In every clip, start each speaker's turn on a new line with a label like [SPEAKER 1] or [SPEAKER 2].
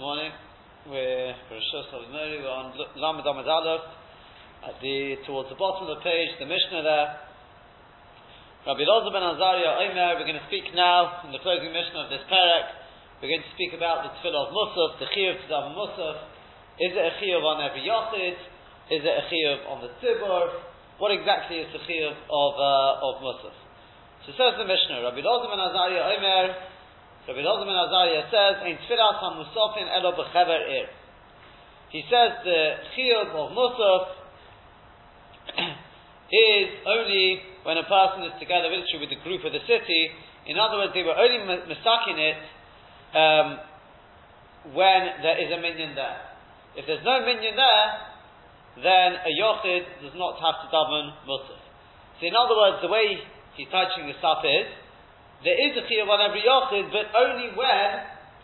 [SPEAKER 1] morning. We're we're on Lamed Amud Aleph, at the, towards the bottom of the page, the Mishnah there. Rabbi Loza ben Azariah Omer, we're going to speak now, in the closing Mishnah of this parak, we're going to speak about the Tefillah of Musaf, the Chiyuv Tzav Musaf. Is it a Chiyuv on every Yochid? Is it a Chiyuv on the Tzibur? What exactly is the Chiyuv of, uh, of Musaf? So says the Mishnah, Rabbi Loza ben Azariah Omer, Rabbi Elazar ben Azariah says, "Ein tfilas hamusafin elo bechever ir." He says the chiyuv of musaf is only when a person is together literally with the group of the city. In other words, they were only mistaking it um, when there is a minyan there. If there's no minyan there, then a yochid does not have to daven musaf. So, in other words, the way he's touching this stuff is there is a chiyuv on every yochid, but only when,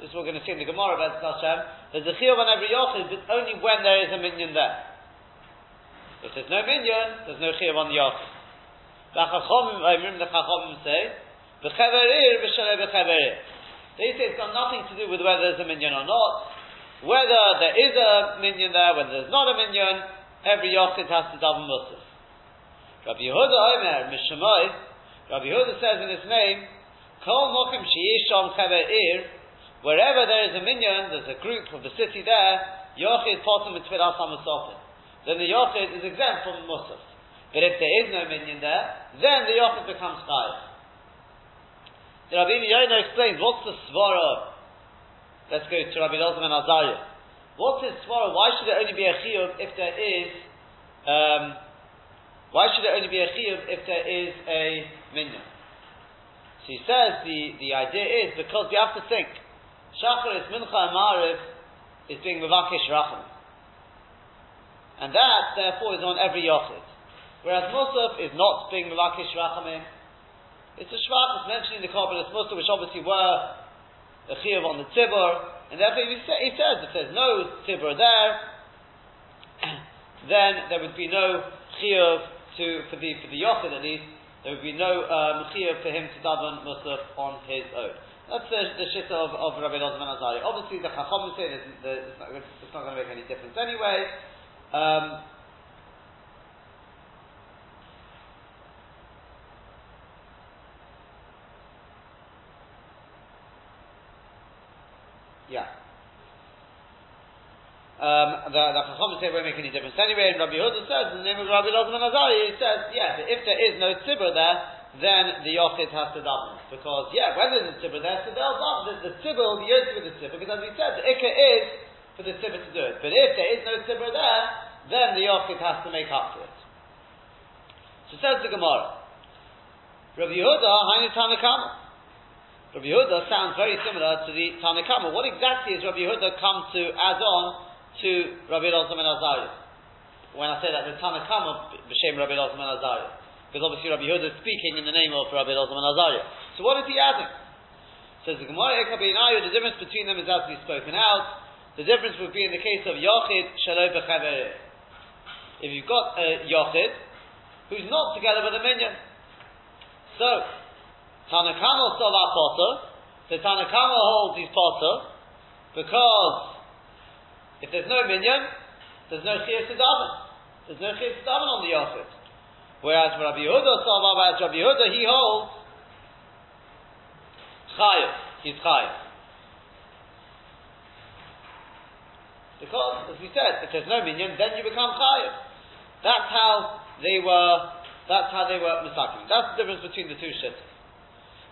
[SPEAKER 1] this is what we're going to see in the Gemara about Hashem, there's a chiyuv on every yochid, but only when there is a minyan there. If there's no minyan, there's no chiyuv on the yochid. The chachomim, I remember the chachomim say, b'cheverir b'shalei b'cheverir. They say it's got nothing to do with whether there's a minyan or not. Whether there is a minyan there, whether there's not a minyan, every yochid has to daven musaf. Rabbi Yehuda Omer, Mishamoy, Rabbi Yehuda says in his name, Kol mokim ir, wherever there is a minyan, there's a group of the city there, yochid potem mitfilas hamasofim. Then the yochid is exempt from musaf. But if there is no minyan there, then the yochid becomes chayiv. The Rabbi Yoina explains, what's the svara? Let's go to Rabbi Elzim and Azariah. What's his svara? Why should it only be a chiyuv if there is, um, why should it only be a chiyuv if there is a minyan? So he says the, the idea is because we have to think Shacharis, Mincha, and Ma'ariv is being Mavakish Racham. And that, therefore, is on every Yochid. Whereas Musaf is not being Mavakish Rachamim. It's a Shvat that's mentioned in the Kabbalah Musaf, which obviously were the Chiyuv on the Tzibur. And therefore, he, he says, if there's no Tzibur there, then there would be no Chiyuv to, for the, for the Yochid at least, there would be no um, for him to daven musaf on his own. That's the, the of, of Rabbi Elazar Azari. Obviously, the Chacham say that it's not, not going to make any difference anyway. Um, yeah. Um, the, the Chacham say it won't make any difference anyway, and Rabbi Yehuda says, in the name of Rabbi Lozman Azari, he says, yeah, if there is no tzibur there, then the Yochid has to daven. Because, yeah, when there's a tzibur there, so they'll daven. The, the tzibur will be with the tzibur, because as we said, the ikka is for the tzibur to do it. But if there is no tzibur there, then the Yochid has to make up for it. So says the Gemara, Rabbi Yehuda, Hainu Tanakama. Rabbi Yehuda sounds very similar to the Tanakama. What exactly is Rabbi Yehuda come to add on to Rabbi Elazar ben Azariah. When I say that, the Tanakama b'shem Rabbi Elazar ben Azariah. Because obviously Rabbi Yehuda is speaking in the name of Rabbi Elazar ben Azariah. So what is he adding? Says the Gemara the difference between them is as we've spoken out. The difference would be in the case of Yochid Shalom. If you've got a Yochid who's not together with a minyan. So, Tanakama Salah Potter, the Tanakama holds his Potter because if there's no minyan, there's no chiyah daven. There's no chiyah daven on the yochid. Whereas Rabbi Yehuda, as Rabbi Yehuda, he holds chayiv. He's chayiv. Because, as we said, if there's no minyan, then you become chayiv. That's how they were. That's how they were misakim. That's the difference between the two shittas.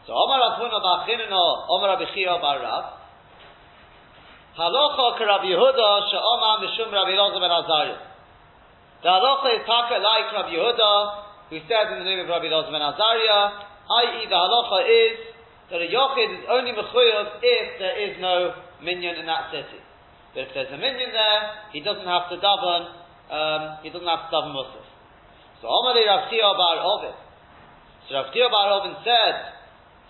[SPEAKER 1] So Omar Afuna Bar Omar Rabbi Chia Bar Rab. Halacha Rabbi Yehuda she'oma mishum Rabbi Elazar ben Azariah. The halacha is taka like Rabbi Yehuda, who says in the name of Rabbi Elazar ben Azariah, i.e. the halacha is that a yochid is only mechuyev if there is no minyan in that city. But if there's a minyan there, he doesn't have to daven, um, he doesn't have to daven musaf. So Omar Rav bar Ovid. So Rav bar Ovid said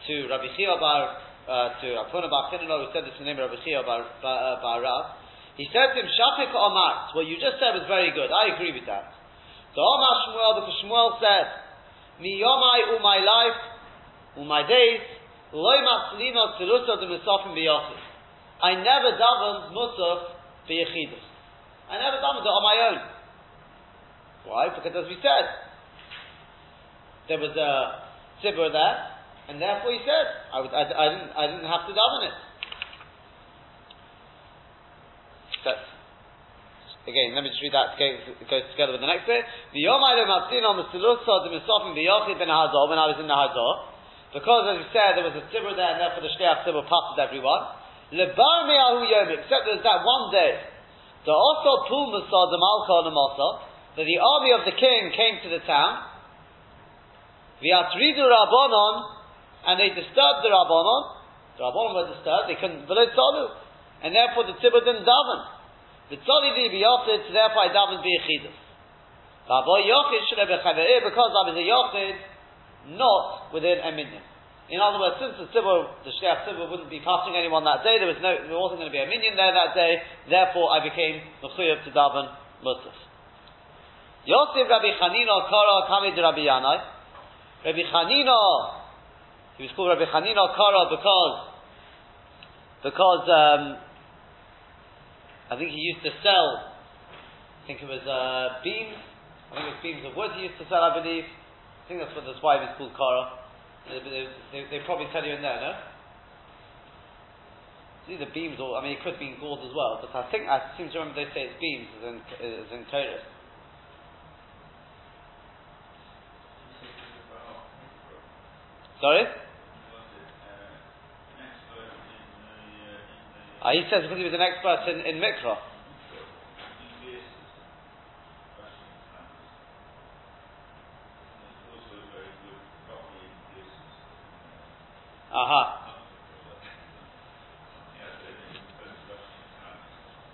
[SPEAKER 1] to Rabbi Chia bar uh, to Rapuna Bar who said this in the name of Rabbi Chia Bar, Bar, uh, he said to him, Shafik Omar, what you just said was very good, I agree with that. So Omar Shmuel, because Shmuel said, Mi Yomai u my life, u my days, Loi Matzlino Tzilusa de Misofim Biyochid. I never davened Musaf B'Yechidus. I never davened it on my own. Why? Because as we said, there was a tzibur there, and therefore he said, I, was, I, I, didn't, I didn't have to daven it. That's, again, let me just read that, it goes together with the next bit. When I was in the Hazor, because as we said, there was a tzibur there, and therefore the shliach tzibur passed everyone. Lebar me'ahu yom, except there's that one day. The also pul masad the malcha that the army of the king came to the town. V'atridu rabbanon, and they disturbed the rabbanon. The rabbanon were disturbed; they couldn't tzalu, and therefore the tzibur didn't daven. The tzali did be yachid, so therefore I davened be yechidus. Because I was a yachid, not within a minyan. In other words, since the Tzibur, the Shliach Tzibur wouldn't be passing anyone that day, there was no, there wasn't going to be a minyan there that day, therefore I became Mechuyev to Daven Musaf. Yosef Rabbi Chanina Kamid Rabbi Yanai. Rabbi Chanina, he was called Rabbi Chanina Kara because, because, um, I think he used to sell, I think it was, uh, beams, I think it was beams of wood he used to sell, I believe. I think that's what his wife is called Kara. They, they, they, probably tell you in there, no? These are beams, or I mean, it could be gourds as well. But I think I seem to remember they say it's beams as in as in Torah. Sorry. Uh, he says because he was an expert in, in Mikra. Aha.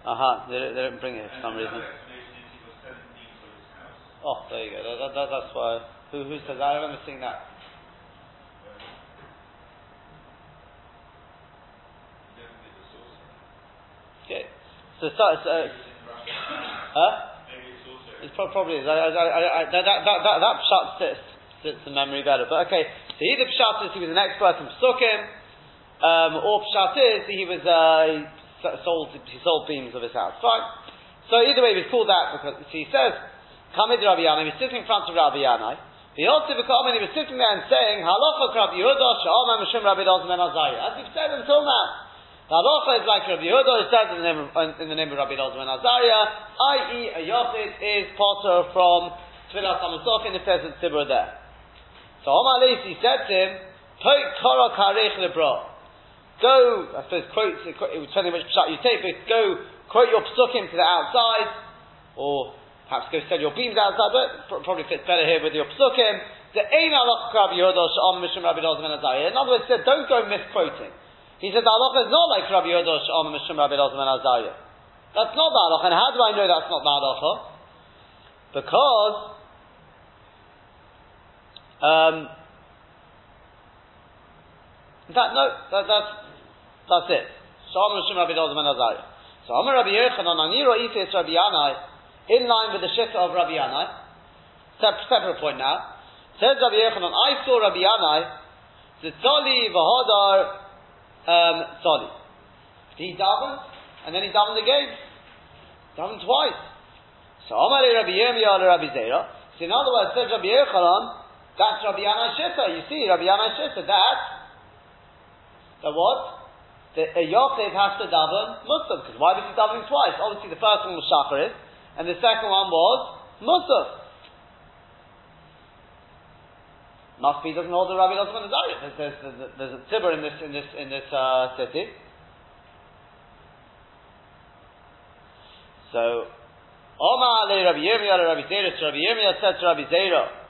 [SPEAKER 1] Aha, they, they don't bring it for some reason. Oh, there you go. That, that, that's why. Who, who says that? I remember seeing that. Okay. So, so, so huh? It's probably is. I, I, I, that, that, that, that, shut sits, sits the memory better. But okay, so either Pshat is he was an expert in Psukim, um, or Pshat is he was uh, he sold he sold beams of his house. Fine. So either way, he was called that because he says, "Kamid Rabbi Yanai." He was sitting in front of Rabbi Yanai. He also became he was sitting there and saying, "Halacha Rabbi Yehuda Sha'om Mishum Rabbi Dozim Ben Azariah." As we've said until now, the halacha is like Rabbi Yehuda. It says in the name of, in the name of Rabbi Ben Azariah, i.e., a yochid is potter from Tfilah Samasofin if there's a tzibur there. So Omar Lisi said to him, Poik kara karech lebra. Go, I suppose, quote, it was depending which pshat you take, but go quote your psukim to the outside, or perhaps go sell your beams outside, but probably fits better here with your psukim. The Ein Alach Krav Yehuda Sha'am Mishum Rabbi and Azariah. In other words, said, don't go misquoting. He says the halacha is not like Rabbi Yehuda Sha'am Mishum Rabbi Dozim and Azariah. That's not the halacha. And how do I know that's not the halacha? Because um, in fact, no, that, that's, that's it. Shalom Rishim Rabbi Dozim and Azariah. So Amar Rabbi Yochanan, Aniro Ifis Rabbi Yanai, in line with the shift of Rabbi Yanai, separate point now, says Rabbi Yochanan, I saw Rabbi Yanai, the Tzoli Vahadar um, Tzoli. He davened, and then he davened again. Davened twice. So Amar Rabbi Yirmiyah Rabbi Zera. So in other words, says Rabbi Yochanan, that's Rabbi Yana Shita. You see, Rabbi Yana Shita, that, the what? The, a Yosef has to daven Muslim. Because why was he davening twice? Obviously, the first one was Shacharit, and the second one was Muslim. Must be doesn't hold the Rabbi Lozman Azariah. There's, there's, there's, there's a tzibur in this in this in this uh, city. So, le Rabbi Yirmiyah Rabbi Zera. Rabbi Yirmiyah said to Rabbi Zera,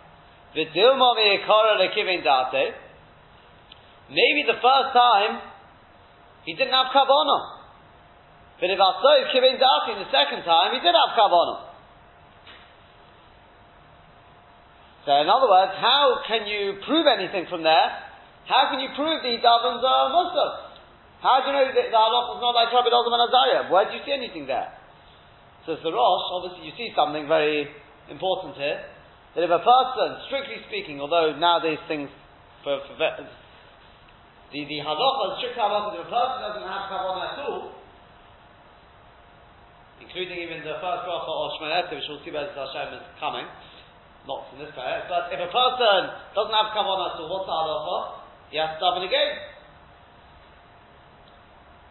[SPEAKER 1] Maybe the first time he didn't have kavana. But if Asov Kivin Dati the second time, he did have kavana. So in other words, how can you prove anything from there? How can you prove the davens are Muslim? How do you know that the halach is not like Rabbi Dozim and Azariah? Where do you see anything there? Says the Rosh, obviously you see something very important here that if a person, strictly speaking, although nowadays things for, for the the halacha, strict halacha, if a person doesn't have kavanah at all, including even the first bracha or Shmoneh which we'll see where Hashem is coming, not from this pair, but if a person doesn't have kavanah, so what's the halacha? He has to daven again.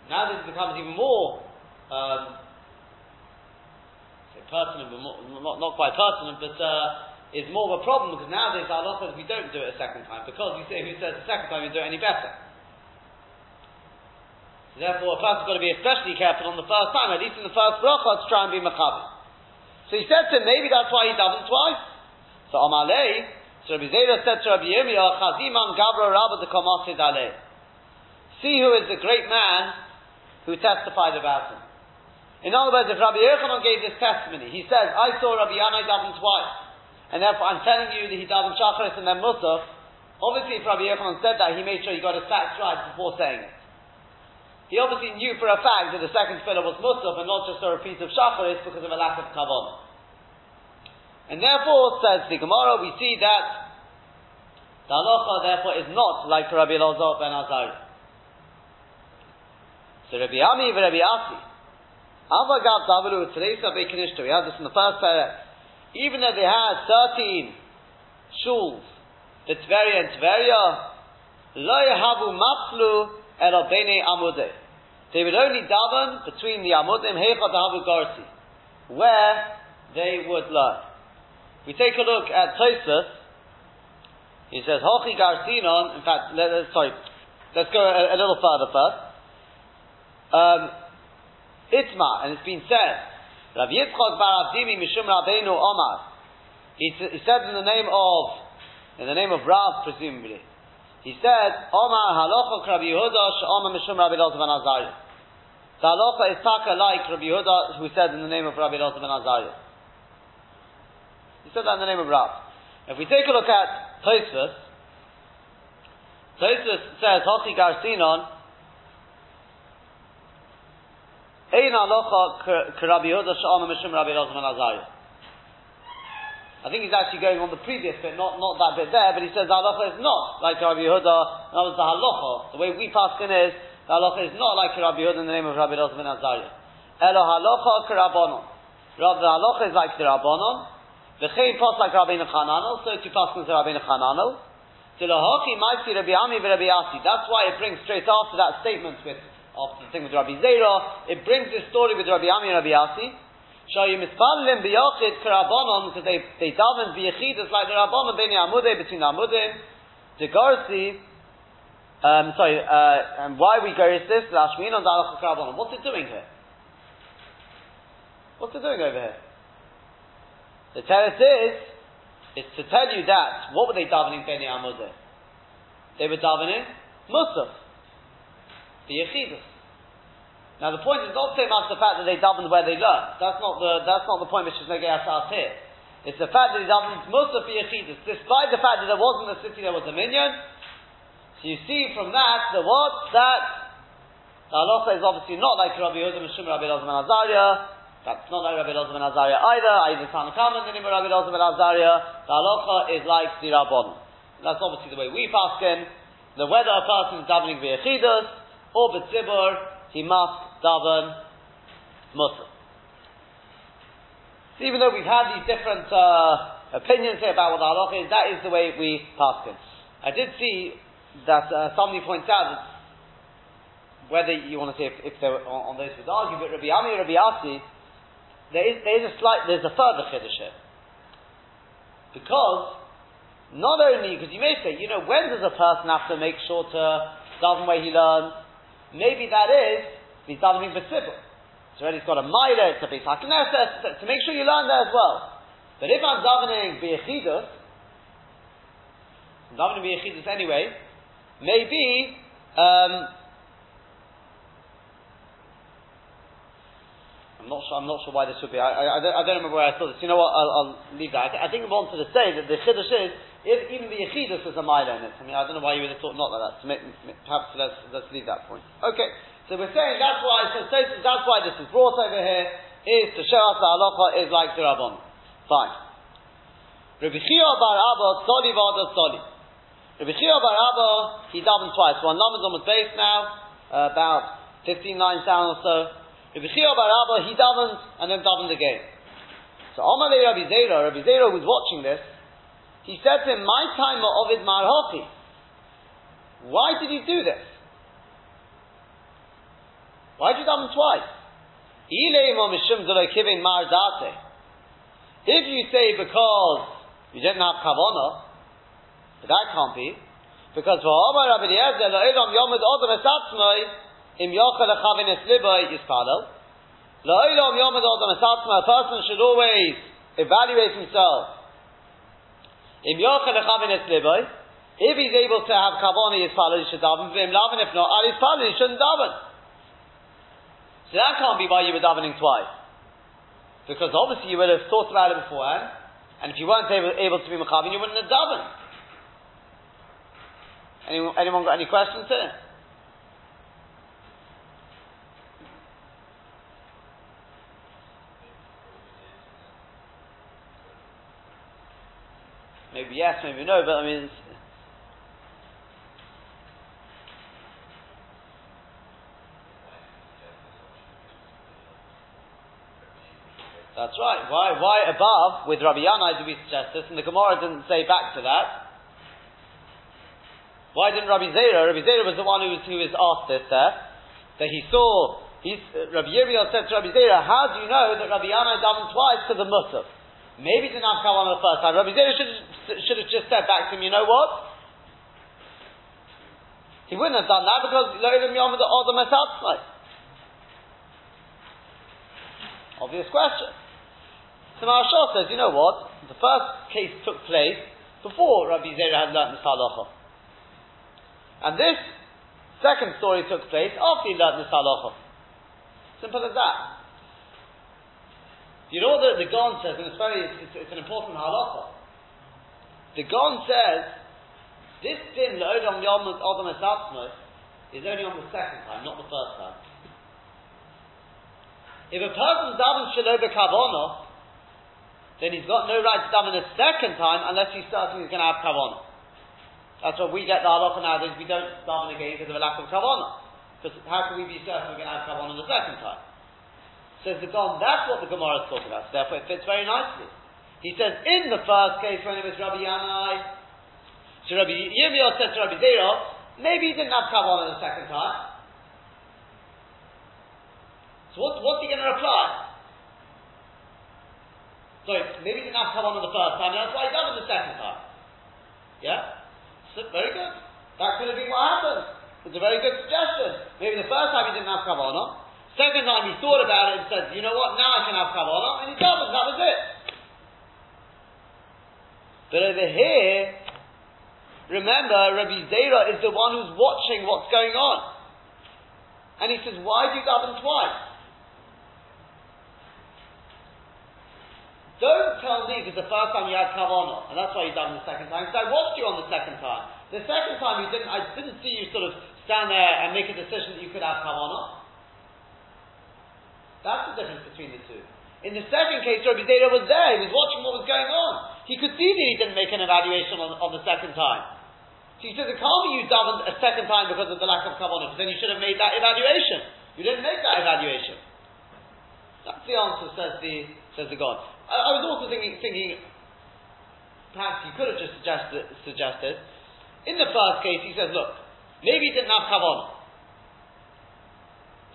[SPEAKER 1] Now this becomes even more um, pertinent, but more, not, not quite pertinent, but uh, is more of a problem because nowadays our halacha we don't do it a second time because you say who says the second time you do it any better. So therefore, a person's got to be especially careful on the first time, at least in the first bracha, to try and be machabi. So he said to him, maybe that's why he doesn't twice. So Amalei, so Rabbi Zera said to Rabbi Yirmiyah, Chaziman Gabra Rabba de Kamasid See who is the great man who testified about him. In other words, if Rabbi Yochanan gave this testimony, he says, I saw Rabbi Yanai daven twice, and therefore I'm telling you that he davened Shacharis and then Musaf. Obviously, if Rabbi Yochanan said that, he made sure he got his facts right before saying it. He obviously knew for a fact that the second filler was Musaf and not just a repeat of Shacharis because of a lack of Kabbal. And therefore, says the Gemara, we see that the halacha therefore is not like Rabbi Elazar ben Azari. So Rabbi Ami and Rabbi Asi, Avagav Davalu Teresa. We had this in the first parak. Even though they had 13 shuls, the Tveria and Tveria, Lo Yahavu Matlu El Bene Amudeh. They would only daven between the Amudim Heichot Havu Garsi, where they would learn. We take a look at Tosfos. He says Hochi Garsinon. In fact, let, sorry, let's go a, a little further first. Um, Itma, and it's been said, Rav Yitzchak bar Avdimi Mishum Rabbeinu Omar. He, he said in the name of, in the name of Rav, presumably. He said, Omar halacha Rabbi Yehuda she'omar Mishum Rabbi Elazar ben Azariah. The halacha is taka like Rabbi Yehuda, who said in the name of Rabbi Elazar ben Azariah. He said that in the name of Rav. If we take a look at Tosfos, Tosfos says, Hochi Garcinon, Ein alocha k'Rabbi Yehuda she'ama mishum Rabbi Elazar Azariah. I think he's actually going on the previous bit, not, not that bit there, but he says the halacha is not like Rabbi Yehuda. That was the halacha. The way we pass in is the halacha is not like Rabbi Yehuda in the name of Rabbi Elazar ben Azariah. Elo halacha k'Rabbanon. Rabbi the halacha is like the Rabbanon. V'chein pas like Rabbeinu Chananel. So to pass into Rabbeinu Chananel. Tilahachi might see Rabbi Ami v'Rabbi Asi. That's why it brings straight after that statement with after the thing with Rabbi Zera, it brings this story with Rabbi Ami and Rabbi Asi. Shayu mispalim biyachid karabanon because they they daven biyachidus like the rabbanon beni amudim between amudim. The garsi, um, sorry, uh, and why we go is this? Lashmin on dalach karabanon. What's it doing here? What's it doing over here? The teretz is, it's to tell you that what were they davening beni amudim? They were davening musaf the yechidus. Now the point is not so much the fact that they davened where they learned. That's not the that's not the point which is get us here. It's the fact that they davened most of the yechidus, despite the fact that there wasn't a city, there was a minyan. So you see from that the what that the halacha is obviously not like Rabbi Yehuda Mishum Rabbi Elazar ben Azariah. That's not like Rabbi Elazar ben Azariah either. Either Tanakam and the name of Rabbi Elazar ben Azariah. The halacha is like the Rabbon. That's obviously the way we pass in. The whether a person is davening via chidus or betzibur, he must daven muslim. So even though we've had these different uh, opinions here about what the halacha is, that is the way we pass it. I did see that uh, somebody points out that whether you want to say if, if they were on, on those who would argue, but Rabbi Ami or Rabbi Asi, there is, there is a slight, there's a further chiddush here. Because, not only, because you may say, you know, when does a person have to make sure to daven where he learns? Maybe that is, he's davening for b'tzibur. So already he's got a milah, it's a bit to make sure you learn there as well. But if I'm davening b'yechidus, I'm davening b'yechidus anyway, maybe, um, I'm not sure. I'm not sure why this would be. I, I, I, don't, I don't, remember where I saw this. You know what? I'll, I'll leave that. I, I think I wanted to say that the chiddush is if even the yechidus is a mile in it. I mean, I don't know why you would have thought not like that. So make, perhaps let's let's leave that point. Okay. So we're saying that's why. So, that's why this is brought over here is to show us that halacha is like the rabbon. Fine. Rabbi Chia bar Abba Soli v'Ada Soli. Rabbi Chia bar Abba he davened twice. One numbers on the base now, uh, about 15 lines down or so. Rabbi Chia Bar Abba, he davened and then davened again. So Amalei Rabbi Zera, Rabbi Zera was watching this, he said to him, My time of Ovid Marhoti. Why did he do this? Why did you daven twice? If you say because you didn't have kavana, but that can't be, because for Omar Rabbi Im Yochel Echavin Eslibai Yispalel, La'ilom Yomid Odom Esatzmai, a person should always evaluate himself. Im Yochel Echavin Eslibai, if he's able to have kavana Yispalel, he should daven, V'im Lavin, if not, Al Yispalel, he shouldn't daven. So that can't be why you were davening twice. Because obviously you would have thought about it beforehand, and if you weren't able, able to be Mechavin, you wouldn't have davened. Anyone, anyone got any questions here? Maybe yes, maybe no, but I mean, That's right. Why, why above with Rabbi Yanai do we suggest this? And the Gemara didn't say back to that. Why didn't Rabbi Zera? Rabbi Zera was the one who was, who was asked this there. That he saw, he's, uh, Rabbi Yirmiyah said to Rabbi Zera, how do you know that Rabbi Yanai davened twice to the Musaf? Maybe he didn't have come on the first time. Rabbi Zera should, should have just said back to him, you know what? He wouldn't have done that because Lo'ilim Yom the Odom Obvious question. So Maharshal says, you know what? The first case took place before Rabbi Zera had learnt the halacha. And this second story took place after he learnt the halacha. Simple as that. You know the, the Gon says, and it's very, it's, it's an important halacha. The Gon says, this din, La'odam Yom Adam is only on the second time, not the first time. If a person davens shelo bekavona, then he's got no right to daven a second time unless he's certain he's going to have kavanah. That's what we get the halacha nowadays. We don't daven again because of a lack of kavanah. Because how can we be certain we're going to have kavanah the second time? Says the Gon, that's what the Gemara is talking about. So therefore, it fits very nicely. He says, in the first case, when it was Rabbi Yanai, so Rabbi Yirmiyah said to Rabbi Zera, maybe he didn't have kavanah the second time. So what, what's he going to reply? Sorry, maybe he didn't have on the first time, and that's why he done it the second time. Yeah? So, very good. That could have been what happened. It's a very good suggestion. Maybe the first time he didn't have kavanah. Second time he thought about it and said, you know what, now I can have kavanah, and he doesn't, that was it. But over here, remember, Rabbi Zera is the one who's watching what's going on. And he says, why do you daven twice? Don't tell me because the first time you had kavanah, and that's why you done the second time. Because I watched you on the second time. The second time you didn't. I didn't see you sort of stand there and make a decision that you could have kavanah. That's the difference between the two. In the second case, Rabbi Zera was there. He was watching what was going on. He could see that he didn't make an evaluation on, on the second time. He says it can't be you davened a second time because of the lack of. Because then you should have made that evaluation. You didn't make that evaluation. That's the answer, says the says the God. I, I was also thinking, thinking, perhaps you could have just suggested, suggested. In the first case, he says, look, maybe he didn't have kavanah.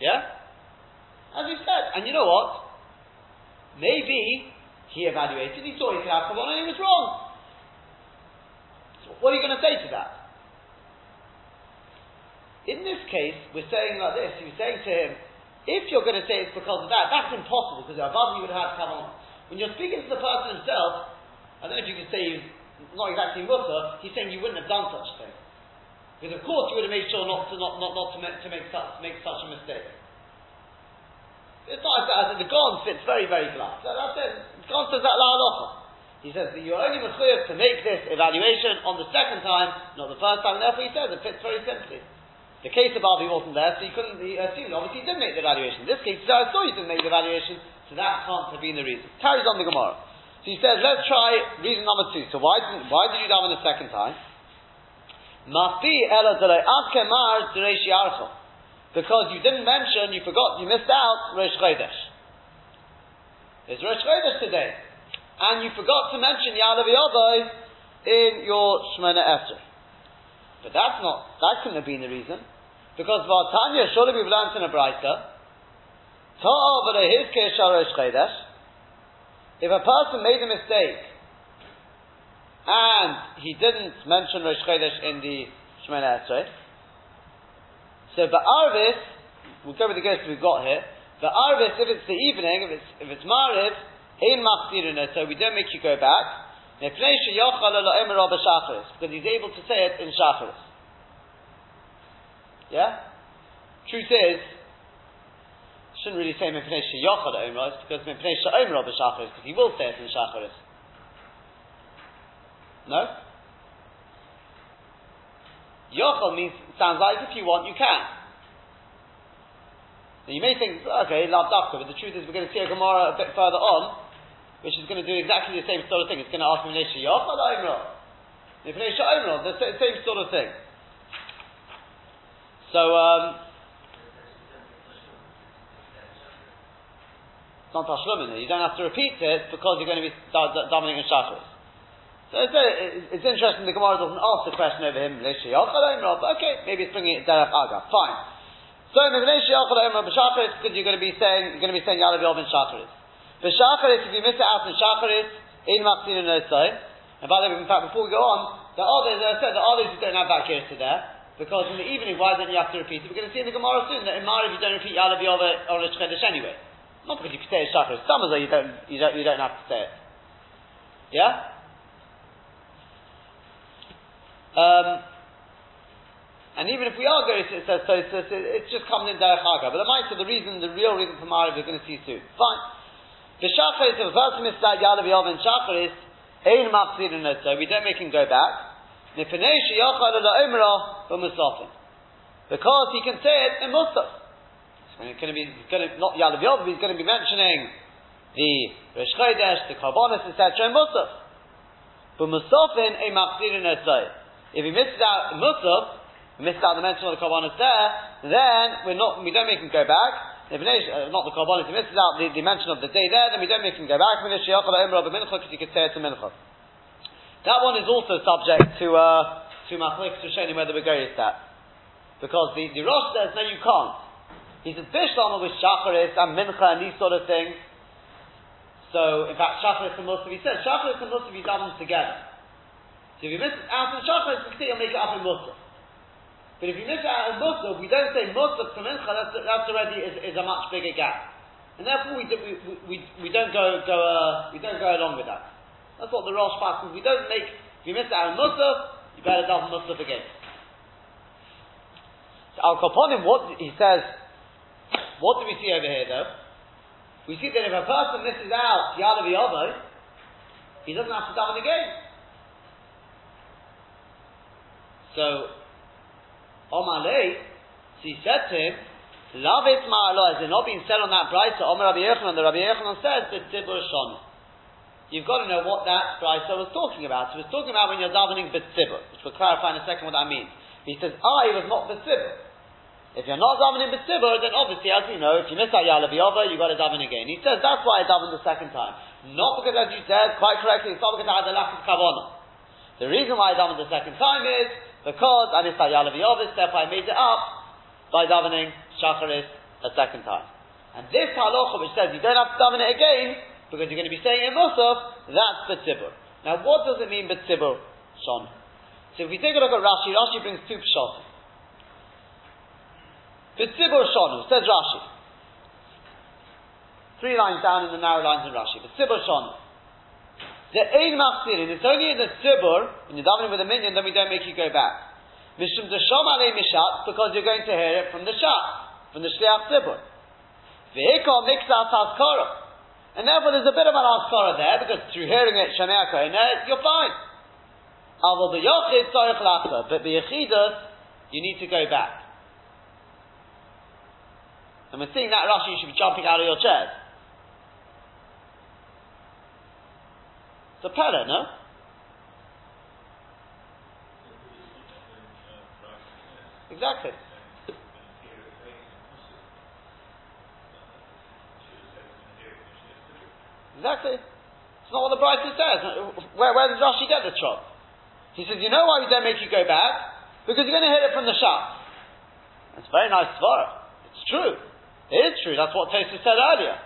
[SPEAKER 1] Yeah? As he said, and you know what? Maybe he evaluated, he saw he could have kavanah and he was wrong. So what are you going to say to that? In this case, we're saying like this, he was saying to him, if you're going to say it's because of that, that's impossible, because above you would have kavanah. When you're speaking to the person himself, I don't know if you can say he's not exactly mutter, he's saying you wouldn't have done such a thing. Because of course you would have made sure not to not, not, not to, make, to make such make such a mistake. It's not as that the Gon fits very, very glass. That's it. That la He says that you're only mechuyev to make this evaluation on the second time, not the first time, and therefore he says it fits very simply. The case of Avi wasn't there, so he couldn't he assumed. Obviously, he did make the evaluation. In this case, I saw you didn't make the evaluation, so that can't have been the reason. Carries on the Gemara. So he says, let's try reason number two. So why did, why did you daven the second time? Because you didn't mention, you forgot, you missed out Rosh Chodesh. It's Rosh Chodesh today. And you forgot to mention Yalav Yavai in your Shemona Esrei. But that's not, that couldn't have been the reason. Because Vatanya, surely we've learned in a Braita, if a person made a mistake and he didn't mention Rosh Chodesh in the Shemona Esrei, so the Arvis, we'll go with the guess we've got here. The Arvis, if it's the evening, if it's if it's Mariv, in Machzirina, so we don't make you go back. Because he's able to say it in Shacharis. Yeah? Truth is, shouldn't really say Mepnei Sheyochad Omer, it's because Mepnei She'omer B'Shacharis, because he will say it in Shacharis. No? Yochel means, sounds like if you want, you can. Now you may think, okay, Lav Dafka, but the truth is we're going to see a Gemara a bit further on, which is going to do exactly the same sort of thing. It's going to ask Mepnei Sheyochad Omer. Mepnei She'omer, the same sort of thing. So, um, it's not Tashlumin. You don't have to repeat it because you're going to be dominating Shacharis. So it's, it's, interesting the Gemara doesn't ask the question over him, okay, maybe it's bringing it Derech Aga, fine. So because you're going to be saying you're going to be saying Yalav Yov in Shacharis. For Shacharis, if you miss it out in Shacharis, in Machzin and and by the way, in fact, before we go on, the others, as I said, the others who don't have that to there, because in the evening, why don't you have to repeat it? We're going to see in the Gemara soon that in Mariv you don't repeat Yova or Rish Chedesh anyway. Not because you can say it Shachar. Some of you don't, you don't, you don't have to say it. Yeah? Um, and even if we are going to, it says so, so, so it just comes in Derech Haga. But the might the reason, the real reason for Mariv, we're going to see soon. Fine. The Shachar is, if a person missed out Yalav Yova and Shachar is, Ein Machzir so we don't make him go back. Because he can say it in Musaf. He's going to be, he's going to, not Yalav Yov, he's going to be mentioning the Rosh Chodesh, the Karbonis, etc. in Musaf. But Musafin, a Machzirin If he misses out Musaf, missed out the mention of the Karbonis there, then we're not, we don't make him go back. If uh, not the Karbonis, he misses out the, the mention of the day there, then we don't make him go back. Because he could say it to Mincha. That one is also subject to uh, to Machlik Rishonim whether we're going to that. Because the, the Rosh says, no, you can't. He says, Bishlama with Shacharis and Mincha and these sort of things. So, in fact, Shacharis and Musaf, he says, Shacharis and Musaf, he's done them together. So if you miss out in Shacharis, you see, you'll make it up in Musaf. But if you miss out in Musaf, we don't say Musaf to Mincha, that's, that's already is, is a much bigger gap. And therefore we, do, we, we, we, don't go, go uh, we don't go along with that. That's what the Rosh passes. We don't make, if you miss out on Musaf, you better daven Musaf again. So Al Kaponim, what he says, what do we see over here though? We see that if a person misses out Yadav Yavo, he doesn't have to daven again. So, Omar Lei, so he said to him, Love it ma'alo, as it not being said on that price, Omar Rabbi Yochanan, the Rabbi Yochanan says, the Tzibur Shonu you've got to know what that Brisa was talking about. So He was talking about when you're davening B'tzibur, which we'll clarify in a second what that means. He says, I was not B'tzibur. If you're not davening B'tzibur, then obviously, as you know, if you miss out Yalav you've got to daven again. He says, that's why I davened the second time. Not because, as you said, quite correctly, it's not because I had a lack of kavanah. The reason why I davened the second time is because I missed out Yalav Yova, therefore I made it up by davening Shacharis a second time. And this halacha which says you don't have to daven it again, because you're going to be saying in Musaf, that's Betzibur. Now, what does it mean Betzibur, Shon? So if we take a look at Rashi, Rashi brings two pshat. Betzibur Shonu, says Rashi. Three lines down in the narrow lines in Rashi. Betzibur Shonu. The Ein Machzirin, it's only in the Tzibur, when you're davening with a minyan, then we don't make you go back. Mishum Deshom Alei Mishat, because you're going to hear it from the Shat, from the Shliach Tzibur. Vehikol Mixat Haskara. And therefore there's a bit of an askara there, because through hearing it, Shamea Kohenet, uh, you're fine. Although the Yochid Tzorich Lachta, but the Yechidus, you need to go back. And we're seeing that Rashi, you should be jumping out of your chairs. It's a pella, no? Exactly. Exactly. It's not what the Bryce says. Where, where does Rashi get the chop? He says, you know why we don't make you go back? Because you're going to hear it from the shop. It's very nice svara. It's true. It is true. That's what Tosu said earlier.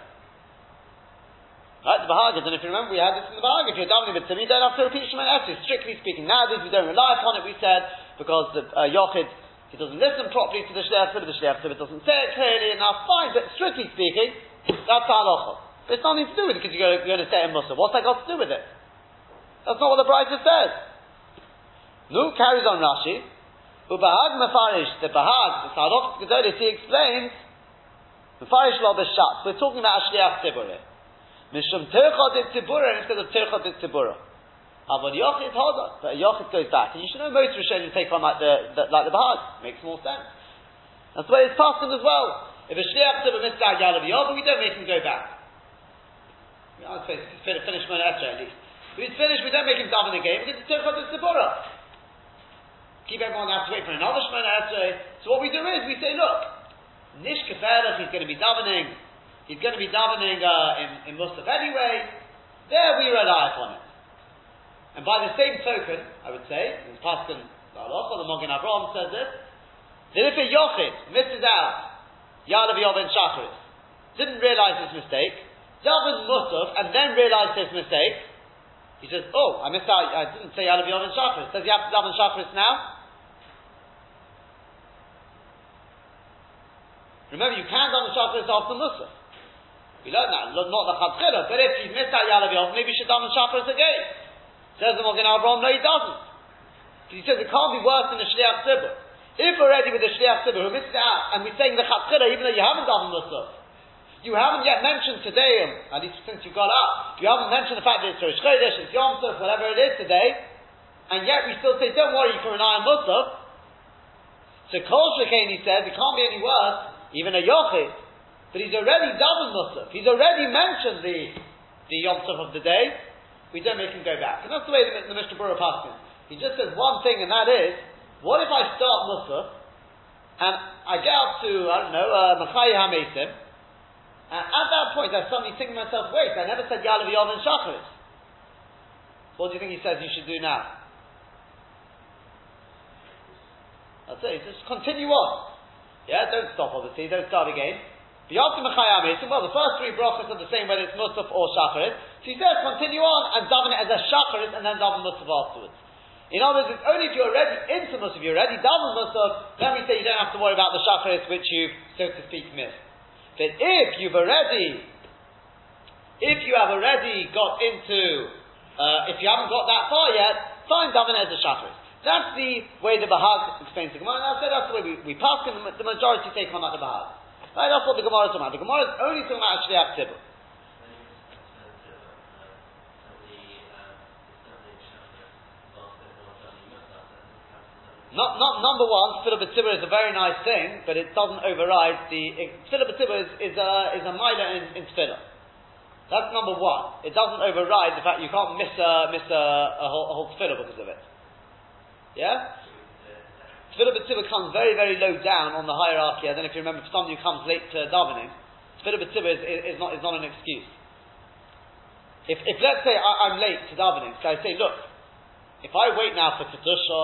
[SPEAKER 1] Right, the Bahagas, and if you remember, we had this in the Bahagas. If you're davening with Tim, you don't have to repeat. Strictly speaking, nowadays we don't rely upon it. We said because the uh, Yochid he doesn't listen properly to the Shliach the Shliach doesn't say it clearly enough. Fine, but strictly speaking, that's halacha. It's nothing to do with it because you're going to say a Musa. What's that got to do with it? That's not what the Brisa says. Nu carries on Rashi. Ubahag Mefarish, the Bahag, the Sarok Gedolis, he explains, Mefarish lo. We're talking about a Shliach Mishum Tercha de Tzibura instead of Tercha de Tzibura. Avon Yochid Hoda. But Yochid goes back. And you should know most Rishonim take on like the, the like the Bahag. Makes more sense. That's way it's passed as well. If a Shliach Tzibur missed out Yalav Yochid, we don't make him go back. I'd say finish Mona at least. If he's finished, we don't make him daven again because it's Tercha de Tzibura keep everyone has to wait for another Shemona Esrei. So what we do is we say, look, Nish Keferach, he's going to be davening, he's going to be davening uh, in, in Musaf anyway. There we rely upon it. And by the same token, I would say, in Paskin, the Mogen Avraham says this, that if a Yochid misses out Yalav Yovin Shacharis, didn't realize his mistake, davened Musaf, and then realized his mistake, he says, oh, I missed out, I didn't say Yalav Yovin Shacharis. Does he have to daven Shacharis now? Remember, you on the Shacharis after Musaf. We learned that, not the Chatzchila, but if you missed out Yalav Yom, maybe you should daven Shacharis again. Says the Mogen Avraham, no, he doesn't. He says it can't be worse than a Shliach Tzibur. If already with the Shliach Tzibur who missed out, and we're saying the Chatzchila, even though you haven't daven Musaf, you haven't yet mentioned today, at least since you got up, you haven't mentioned the fact that it's Rosh Chodesh, it's Yom Tov, whatever it is today, and yet we still say, don't worry for an iron Musaf. So Kol Shekain, he says, it can't be any worse even a Yochid, but he's already double Musaf. He's already mentioned the, the Yom Tov of the day. We don't make him go back. And that's the way the, the Mishnah Berurah passes. He just says one thing, and that is, what if I start Musaf, and I get up to, I don't know, uh, Machayi HaMesim, and at that point I suddenly think to myself, wait, I never said Yalav Yom and Shacharis. What do you think he says you should do now? That's it. Just continue on. Yeah, don't stop obviously, don't start again. Well, the first three brachas are the same whether it's Musaf or Shacharit. So he says continue on and daven it as a Shacharit and then daven Musaf afterwards. In other words, it's only if you're already into Musaf, you're already daven Musaf, then we say you don't have to worry about the Shacharit which you, so to speak, missed. But if you've already, if you have already got into, uh, if you haven't got that far yet, fine, daven as a Shacharit. That's the way the Bahag explains the Gemara. And I said that's the way we, we pass, and the, majority take on that the Bahag. Right, that's what the Gemara is talking about. The Gemara is only talking about Shliach Tzibur. Not, not number one, Tefillah B'Tzibur is a very nice thing, but it doesn't override the. Tefillah B'Tzibur is, is a, is a milah in, in Tefillah. That's number one. It doesn't override the fact you can't miss a, miss a, a whole, a whole Tefillah because of it. Yeah? Tefillah b'tzibah comes very, very low down on the hierarchy. I don't know if you remember, for somebody who comes late to davening, Tefillah b'tzibah is, is, not, is not an excuse. If, if let's say I, am late to davening, so I say, look, if I wait now for Kedusha,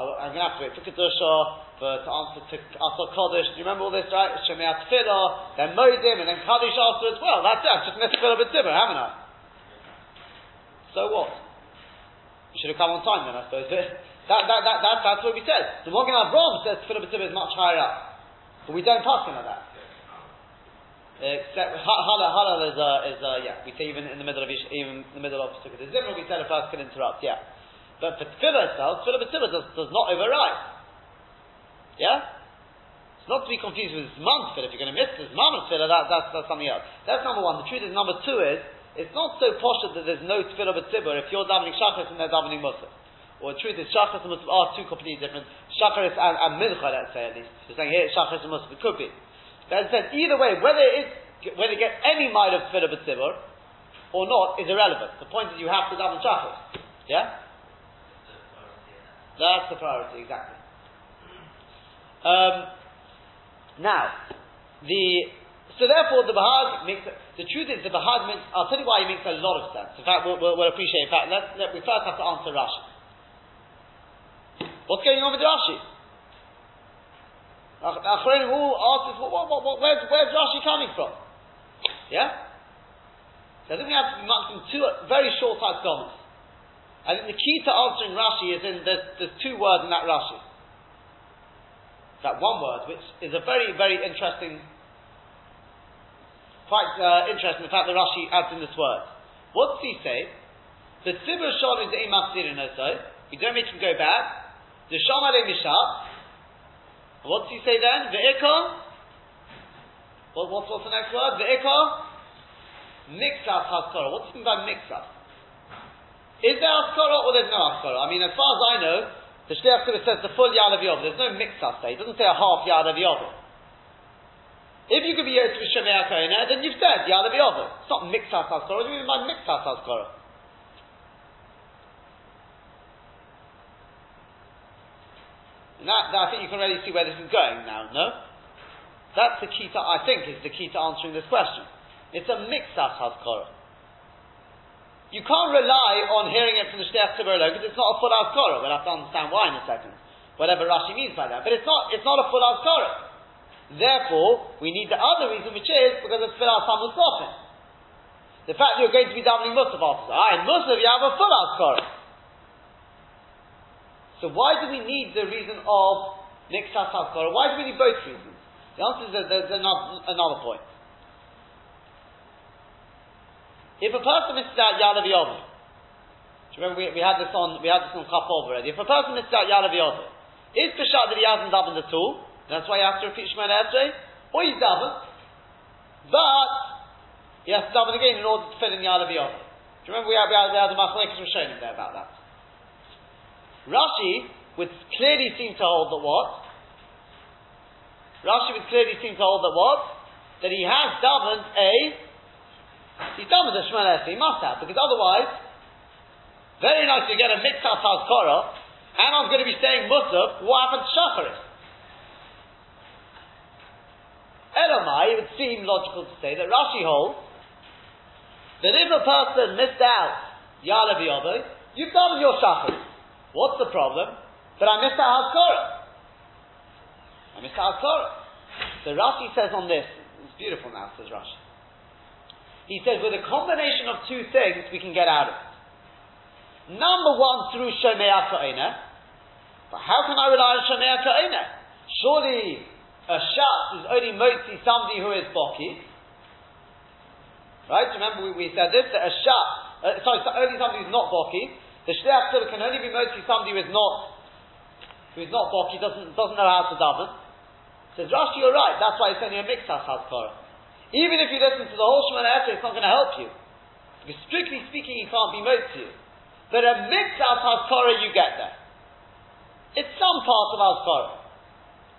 [SPEAKER 1] I'm going to have to wait for Kedusha, for, to answer to Asar Kodesh, do you remember all this, right? Shemei Tefillah, then Moedim, and then Kaddish afterwards. Well, that's it, I've just missed Tefillah b'tzibah, haven't I? So what? You should have come on time then, I suppose. That, that, that, that, that's what we said. The Mogen Avraham says Tefillah B'Tzibah is much higher up. But we don't pass him like that. Except Hala Hala is uh, is uh, yeah we say even in the middle of even in the middle of Sukkot. The Zimra we said a first can interrupt yeah, but for Tefillah itself, Tefillah B'Tzibah does, does not override. Yeah, it's not to be confused with Zman Tefillah. If you're going to miss the Zman Tefillah, that, that's, that's something else. That's number one. The truth is number two is it's not so posh that there's no Tefillah B'Tzibah if you're davening Shachas and they're davening Musaf. Or the truth is, Shachas and Musaf are two completely different. Shachas and, and Mincha, let's say at least. We're saying here, Shachas and Musaf, it could be. I said, either way, whether it is, whether it gets any might of Tefillah B'tzibur, or not, is irrelevant. The point is you have to daven Shachas. Yeah? That's the priority, exactly. Um, now, the So therefore, the Bahag makes, the truth is the Bahag makes, I'll tell you why he makes a lot of sense. In fact, we'll, we'll, we'll appreciate, in fact, let, let, we first have to answer Rashi. What's going on with Rashi? Achronim all ask us, what, what, what, where's, where's Rashi coming from? Yeah? So I think we have to be in two very short type comments. I think the key to answering Rashi is in the, two words in that Rashi. That one word, which is a very, very interesting quite uh, interesting, the fact that Rashi adds in this word. What does he say? The tzibur shol is emasir so we don't make him go back. The shamale mishat. What does he say then? The ikon. What, what's, what's the next word? The ikon. Mixas haskara. What does he mean by mixas? Is there haskara or there's no haskara? I mean, as far as I know, the Shliach says the full yad of Yov. There's no mixas there. He doesn't say a half yad of Yov. If you could be with Shemei HaKoina, then you've said Yala B'Yover. It's not Mixas HaSkora. What do you mean by Mixas HaSkora? I think you can already see where this is going now, no? That's the key to, I think, is the key to answering this question. It's a HaSkora. You can't rely on hearing it from the Shtech Tzibur because it's not a full Azkara. We'll have to understand why in a second. Whatever Rashi means by that. But it's not, it's not a full Azkara. Therefore, we need the other reason, which is because it's Filas HaMusafin. The fact that you're going to be davening Musaf after. Ah, in Musaf you have a full Azkara. So why do we need the reason of Nixas Azkara? Why do we need both reasons? The answer is that there's another, another point. If a person misses out Yalav do you remember we, we, had this on we had this on Chaf already? If a person misses out Yalav Yom, is the shot that he hasn't davened at all? That's why you have to repeat Shemona Esrei, or you daven, but he has to daven again in order to fill in the Alav Do you remember we had, we had, we had the Machlekes Rishonim there about that? Rashi would clearly seem to hold that what? Rashi would clearly seem to hold that what? That he has davened a he's davened a Shemona Esrei, he must have, because otherwise, very nice to get a Mitzvah Tazkara, and I'm going to be saying Musaf, what happened to Shacharis? Elamai, it would seem logical to say that Rashi holds that if a person missed out Yalav you've done your shachar. What's the problem? But I missed out Haskara. I missed out Haskara. So Rashi says on this, it's beautiful now, says Rashi. He says, with a combination of two things, we can get out of it. Number one, through Shomei But how can I rely on Shomei Surely a shas is only motzi somebody who is boki. Right? Remember we, we said this, that a shas, uh, sorry, only somebody who's not boki. The shliach can only be motzi somebody who is not, who is not boki, doesn't, doesn't know how to daven. Says Rashi, you're right, that's why it's only a mixas hazkara. Even if you listen to the whole Shemana Esrei, it's not going to help you. Because strictly speaking, you can't be motzi. But a mixas hazkara, you get there. It's some part of hazkara.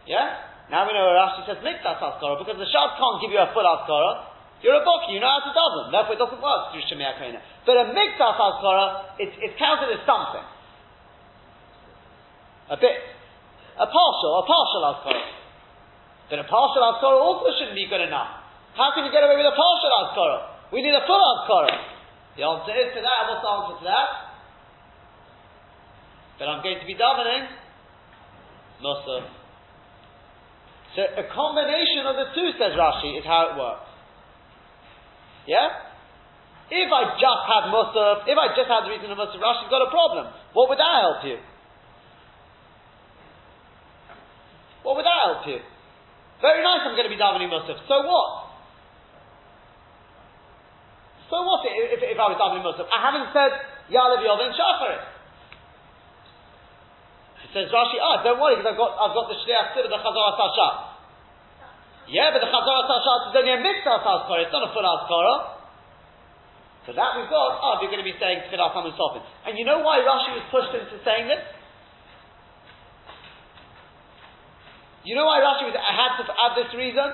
[SPEAKER 1] Yeah? Now we know where Rashi says miktas askara because the shad can't give you a full askara. You're a boki, you know how to daven. Therefore, it doesn't work through shemei akona. But a miktas askara, it's, it's counted as something. A bit, a partial, a partial askara. But a partial askara also shouldn't be good enough. How can you get away with a partial askara? We need a full askara. The answer is to that. What's the answer to that? But I'm going to be davening. Musaf. So a combination of the two, says Rashi, is how it works. Yeah? If I just had Musaf, if I just had the reason of Musaf, Rashi's got a problem. What would that help you? What would that help you? Very nice, I'm going to be davening Musaf. So what? So what if, if, if I was davening Musaf? I haven't said Yalav Yovin Shacharit. He says Rashi, ah, don't worry, because I've got, I've got the Shliach Tzibur, the Chazar Tashat. Yeah, but the Chazar Tashat is only a mixed Azkara, it's not a full Azkara. So that we've got, oh, you're going to be saying Tfilah Hamun Sofin. And you know why Rashi was pushed into saying this? You know why Rashi was, had to add this reason?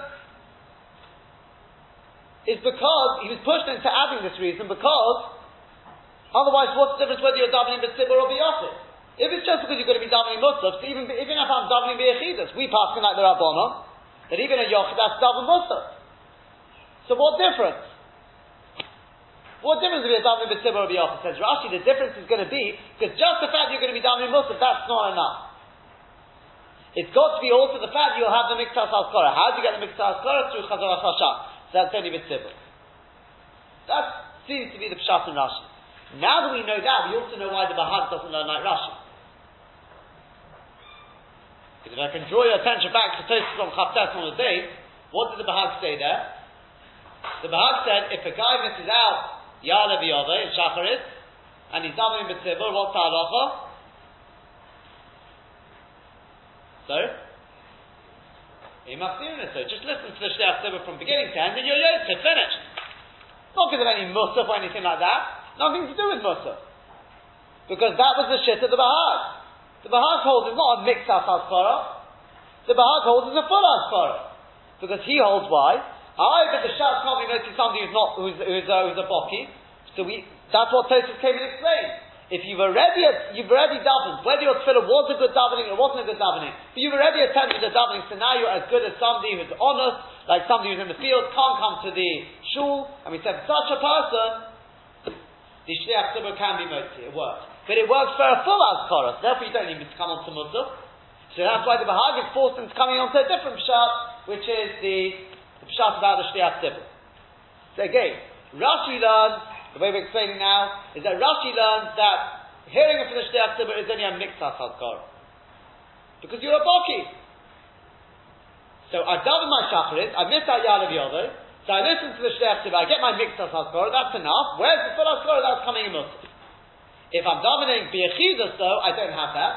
[SPEAKER 1] Is because he was pushed into adding this reason because otherwise what's the difference whether you're davening B'tzibur or B'yosif? If it's just because you're going to be davening Musaf, so even, if I'm davening B'yechidus, we pass the like the Rabbanon, that even a to daven Musaf. So what difference? What difference if you're davening b'tzibur or b'yochid? Says Rashi, the difference is going to be, because just the fact you're going to be davening musaf, that's not enough. It's got to be also the fact you'll have the miktas haskara. How do you get the miktas haskara? Through chazar hashah. So that's only b'tzibur. That seems to be the pshat in Rashi. Now that we know that, we also know why the Bahag doesn't learn like Rashi. Because if I can draw your attention back to Tosis on Chaftet on the date, what did the Bahag say there? The Bahag said, if a guy misses out Ya'ale v'yove in Shacharit, and he's davening b'tzibur, what's the halacha? So, so just listen to the Shliach Tzibur from beginning to end, and you're Yotze, finished. Not because of any musaf or anything like that. Nothing to do with musaf. Because that was the shit of the Bahag. The Bahag holds is not a mixed Haskara. The Bahag holds is a full Haskara. Because he holds why? I, but the Shas can't be noticed somebody who's not, who's, who's, uh, who's a Boki. So we, that's what Tosis came and explained. If you've already, you've already davened, whether your tefillah was a good davening or wasn't a good davening, but you've already attended the davening, so now you're as good as somebody who's honest, like somebody who's in the field, can't come to the shul, and we said, such a person, the shliach can be motzi, it works. But it works for a full azkara, therefore you don't need to come on to. So that's why the Bahag is forced into coming on to a different pshat, which is the the pshat about the Shliach Tzibur. So again, Rashi learns, the way we're explaining now, is that Rashi learns that hearing from the Tzibur is only a mixas hazkar. Because you're a Baki. So I've done my shacharit, I missed out Yalav Yodo, so I listen to the Shliach Tzibur, I get my mixas hazkar, that's enough. Where's the full hazkar that's coming in Musaf? If I'm davening Biyachidas though, I don't have that.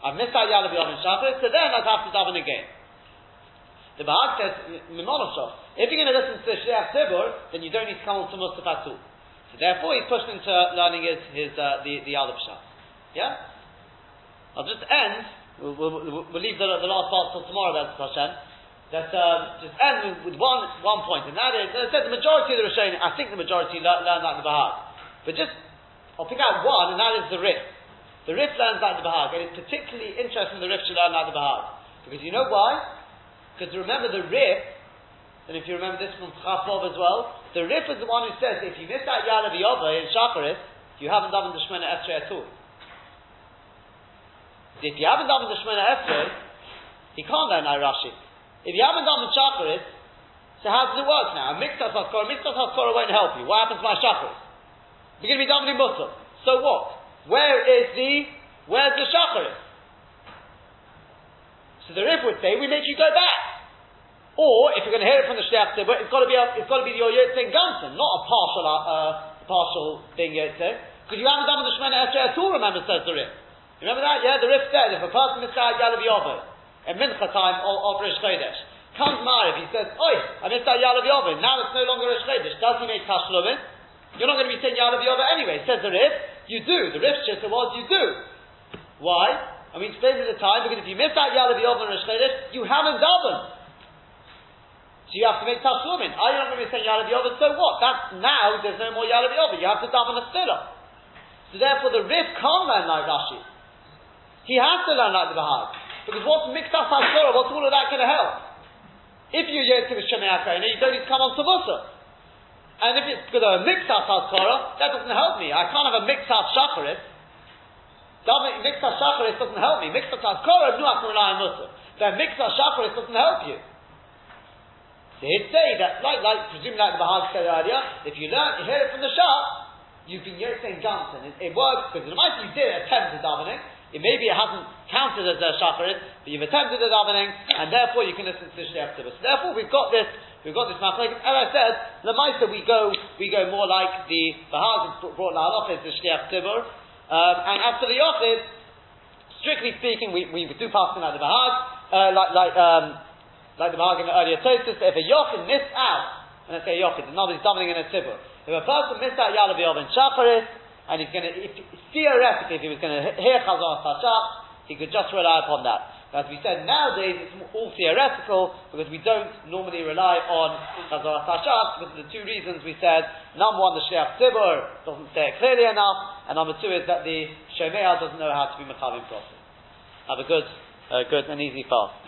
[SPEAKER 1] I've missed out Yalav and Shacharit, so then I'd have to daven again. The Bahag says, if you're going to listen to Shliach Tzibur, then you don't need to come on to Musaf all. So therefore, he's pushed into learning his, his uh, the, the other Pshat. Yeah? I'll just end, we'll, we'll, we'll leave the, the, last part till tomorrow, that's Hashem. That um, just end with, one, one point, and that is, as I said, the majority of the Rishonim, I think the majority learn, learn like the Bahag. But just, I'll pick out one, and that is the Rif. The Rif learns like the Bahag, and it's particularly interesting the Rif should learn like the Bahag. Because you know why? Because remember the Rif, and if you remember this from Chafov as well, the Rif is the one who says if you miss out Yalav Yova in Shacharis, you haven't done the Shemana Esrei at all. If you haven't done the Shemana Esrei, he can't learn Rashi. If you haven't done the Shacharis, so how does it work now? A Miktas HaKorah, Miktas HaKorah won't help you. What happens to my Shacharis? You're going to be dominating Muslim. So what? Where is the, where's the Shacharis? So the Rif would say, we make you go back. Or, if you're going to hear it from the Shliach it's got to be a, it's got to be your Yotzei Ganson, not a partial, uh, partial thing Yotzei. Because you haven't done the Shemana Esrei at all, remember, says the Rif. Remember that? Yeah, the Rif said, if a person missed out Yalav Yovel, in Mincha time of, of Rosh Chodesh, comes Mariv, he says, Oi, I missed out Yalav Yovel, now it's no longer Rosh Chodesh, does he make Tashlumin? You're not going to be saying Yalav Yovel anyway, It says the Rif. You do. The Rif Shitta was, you do. Why? And we explained at the time, because if you miss out Yalav Yov and Rosh you haven't davened. So you have to make Tashlumin. Are you not going to be saying Yalav Yov? So what? That's now, there's no more Yalav Yov. You have to daven a Stilah. So therefore the Rif can't learn like Rashi. He has to learn like the Bahag. Because what's mixed up Hashtorah? What's all of that going to help? If you're Yetziv Shemei you don't need to come on to. And if it's because of a mixed up Hashtorah, that doesn't help me. I can't have a mixed up Shacharit. Mixta Shacharis doesn't help me. Mixta Tazkora, no, I can rely on Musa. Then Mixta Shacharis doesn't help you. So he'd say that, like, like, presumably like the Bahag said earlier, if you learn, you hear it from the Shah, you've been saying Johnson. It, it works because the might you did attempt the davening. It maybe it hasn't counted as a shacharit, but you've attempted the davening, and therefore you can listen to the Shliach So therefore, we've got this. We've got this machlek. As I said, the Maisa we go we go more like the Bahag brought la is the Shliach Tzibur, um, and for the Yochid, strictly speaking, we, we do pass in like the Bahag, uh, like, like, um, like the Bahag in the earlier Tosis, if a Yochid missed out, and I say Yochid, nobody's dominating in a Tibur, if a person missed out Yalav Yov and Shacharis, and he's going to, theoretically, if he was going to hear Chazon Tashach, he could just rely upon that. As we said, nowadays it's all theoretical because we don't normally rely on Chazarat Hashat because of the two reasons we said. Number one, the Shliach Tzibur doesn't say it clearly enough, and number two is that the Shomea doesn't know how to be Mechavim process. Have a good, uh, good and easy fast.